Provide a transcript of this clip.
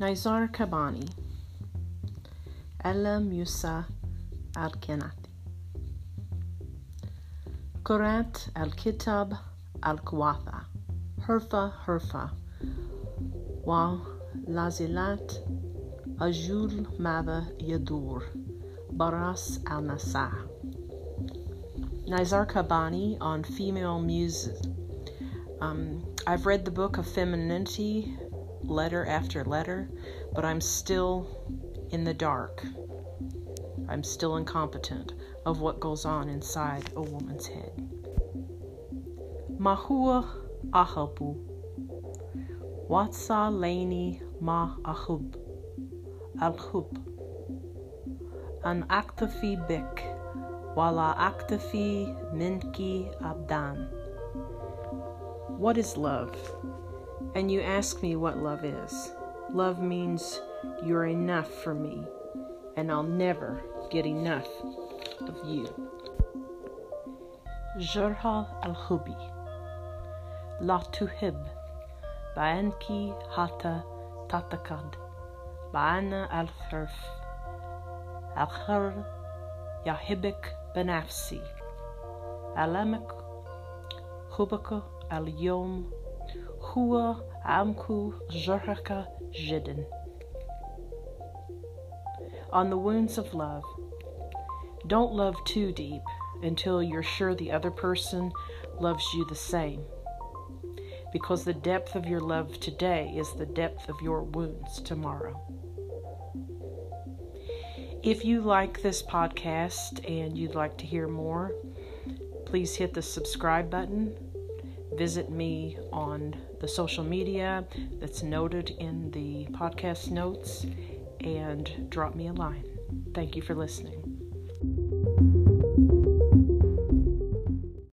Nizar Qabbani Ella Musa Al Kenati Qurat Al Kitab Al Kwatha Herfa Herfa Wa Lazilat Ajul Mava Yadur. Baras Al Nasa Nizar Qabbani on female muses. Um, I've read the book of femininity letter after letter, but I'm still in the dark. I'm still incompetent of what goes on inside a woman's head. Mahua ahabu. Watsa lani ma ahub. Alhub. An aktafi bik. Wala aktafi minki abdan. What is love? And you ask me what love is. Love means you're enough for me, and I'll never get enough of you. Jurha al Hubi La Tuhib Ba'anki Hata Tatakad Ba'ana al Hirf Al Khar Yahibik Benafsi Hua Amku Jidden. On the wounds of love. Don't love too deep until you're sure the other person loves you the same. Because the depth of your love today is the depth of your wounds tomorrow. If you like this podcast and you'd like to hear more, please hit the subscribe button. Visit me on the social media that's noted in the podcast notes and drop me a line. Thank you for listening.